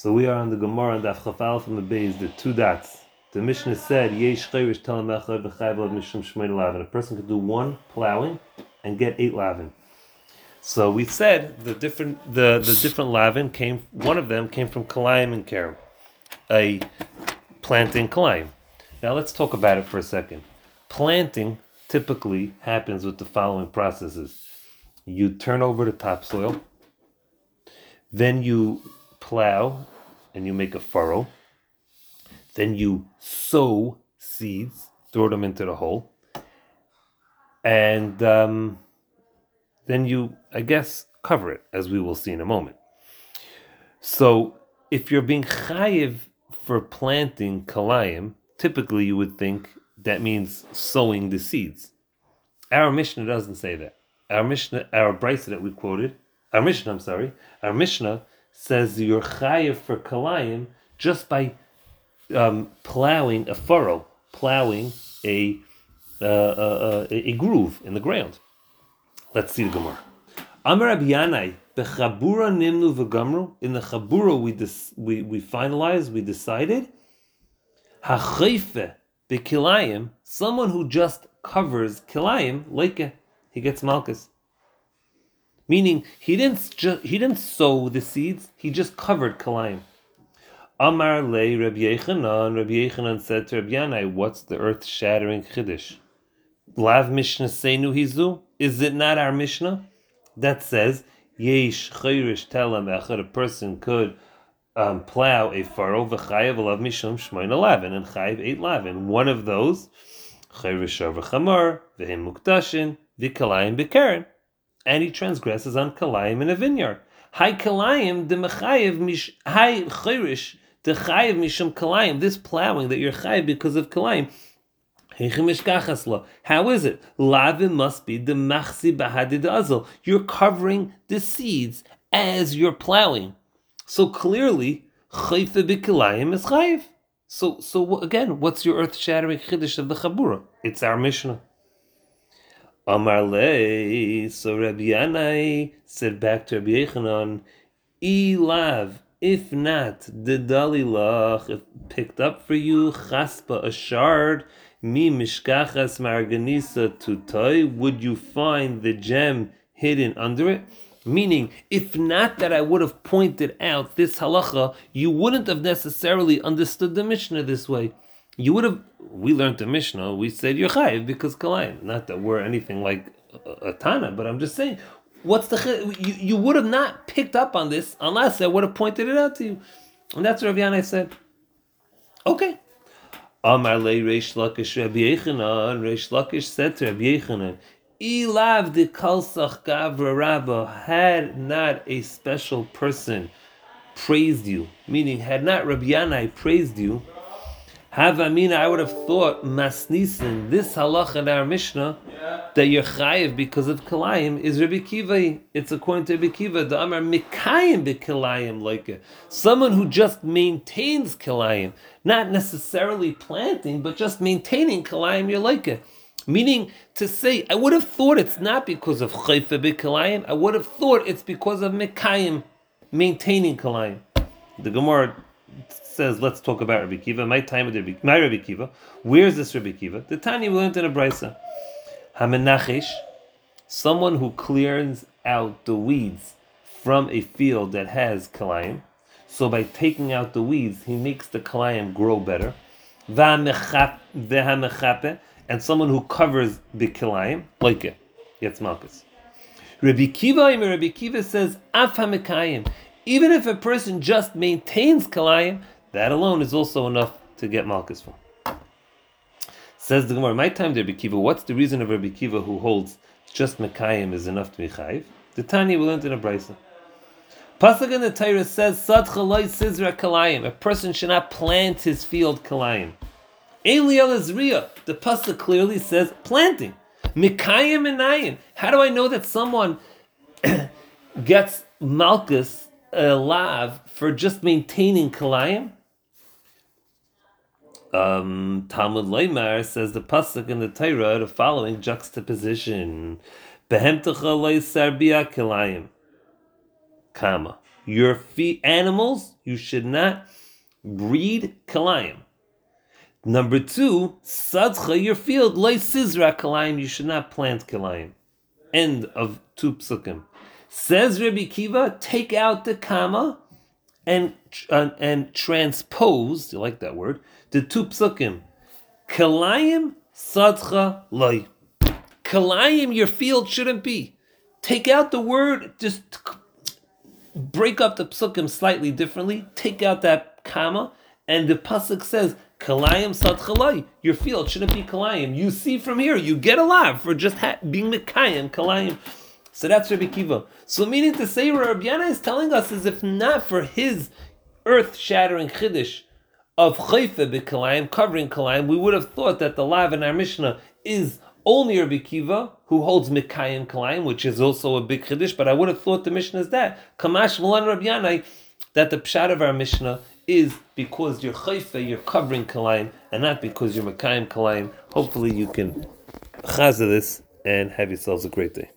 So we are on the Gemara and the Chafal from the base, the two dots. The Mishnah said, Yesh chayrish telam echad v'chayv lav mishum shmein lavin. A person could do one plowing and get eight lavin. So we said the different the, the different lavin came. One of them came from Kalayim and Kerem, a planting Kalayim. Now let's talk about it for a second. Planting typically happens with the following processes: you turn over the topsoil, then you plow and you make a furrow. Then you sow seeds, throw them into the hole, and um, then you, I guess, cover it, as we will see in a moment. So, if you're being chayiv for planting kalayim, typically you would think that means sowing the seeds. Our Mishnah doesn't say that. Our Mishnah, our Brisa that we quoted, our Mishnah, I'm sorry, our Mishnah says you're chayiv for kalayim just by um, plowing a furrow, plowing a, uh, uh, a, a groove in the ground. Let's see the Gemara. Amar Yanai bechabura nimnu v'gamru. In the chabura we dis, we we finalized, we decided. Hachayfe bekilayim. Someone who just covers kilayim, like he gets malchus. Meaning he didn't ju- he didn't sow the seeds, he just covered kalayim. Amar le Rabbi Yechanan, Rabbi Yechanan said to Rabbi Yanai, what's the earth-shattering chiddush? Lav Mishnah Seinu Hizu? Is it not our Mishnah that says Yesh Chayrish Telam Echad? A person could um, plow a furrow v'chayav alav mishum shmoin eleven and chayav eight lavin. One of those Chayrish v'chamar v'him mukdashin v'kalayim b'kerem and he transgresses on kalayim in a vineyard. Hi kalayim the mechayev mish hi chayrish the chayev mishum kalayim. This plowing that you're chayev because of kalayim. How is it? Lavin must be the machsi bahadid azal. You're covering the seeds as you're plowing. So clearly, chayfe b'kilayim is chayiv. So, so again, what's your earth-shattering chiddush of the chabura? It's our Mishnah. Amar le, so Rabbi Yanai said back to Rabbi Yechanan, Ilav, if not, the dalilach, if picked up for you, chaspa, a shard, mi mishkachas marganisa tutoy, would you find the gem hidden under it? Meaning, if not that I would have pointed out this halacha, you wouldn't have necessarily understood the Mishnah this way. You would have. We learned the Mishnah. We said Yochai because Kalayim. Not that we're anything like a, a Tana, but I'm just saying. What's the you, you would have not picked up on this unless I would have pointed it out to you, and that's what Rav Yanai said. Okay. Amar le Reish Lakish Rabbi Yechanan. Reish Lakish said to Rabbi Yechanan, Ilav de Kalsach Gavra Rabba had not a special person praised you, meaning had not Rabbi Yanai praised you, Havamina, I would have thought Masnisin, this halacha in our Mishnah, that you're chayiv because of kalayim is Rabbi Kiva. It's according to Rabbi Kiva, the Amar Mikayim kalayim like. Someone who just maintains kalayim, not necessarily planting, but just maintaining kalayim, you're like it. Meaning to say, I would have thought it's not because of chayfa kalayim. I would have thought it's because of Mikayim, maintaining kalayim. The Gemara says, let's talk about Rabbi Kiva. My time with Rabbi, my Rabbi Kiva. Where's this Rabbi Kiva? The Tanya we learned in a brisa. Hamenachish, someone who clears out the weeds from a field that has kalayim. So by taking out the weeds, he makes the kalayim grow better. And someone who covers the kalayim, like it, gets malchus. Rabbi Kiva, Rabbi Kiva says, Af even if a person just maintains kalayim, that alone is also enough to get malchus from. Says the Gemara, my time there, Rabbi Kiva, what's the reason of Rabbi Kiva who holds just Mekayim is enough to be chayiv? The Tanya will learn in a brisa. Pasuk in the Torah says, Sad chaloi sizra kalayim. A person should not plant his field kalayim. Eliel Azriya. The pasuk clearly says planting. Mikayim and Nayan. How do I know that someone gets malchus a lav for just maintaining kalayim? Um, Talmud Leimar says the pasuk in the Torah the following juxtaposition: Behemtecha loy sarbia kalayim, kama your feet animals, you should not breed kalayim. Number two, sadcha, your field, loy sizra kalayim, you should not plant kalayim. End of two psukim. Says Rabbi Kiva, take out the comma and uh, and transpose, you like that word, the two psukim. Kalayim sadcha loy. Kalayim, your field shouldn't be. Take out the word, just break up the psukim slightly differently, take out that comma, and the pasuk says, Kalayim sadchalai, your field shouldn't be kalayim. You see from here, you get a lot for just ha- being mekayim, kalayim. So that's Rabbi Kiva. So meaning to say, Rabbi Yana is telling us is if not for his earth-shattering chiddush of chayfe b'kalayim, covering kalayim, we would have thought that the lav in our Mishnah is only Rabbi Kiva, who holds Mikayim Kalayim, which is also a big Chiddush, but I would have thought the Mishnah is that. Kamash Mulan Rabbi Yanai, that the Pshat of our Mishnah is because you're Chayfe, you're covering Kalayim, and not because you're Mikayim Kalayim. Hopefully you can chaza this and have yourselves a great day.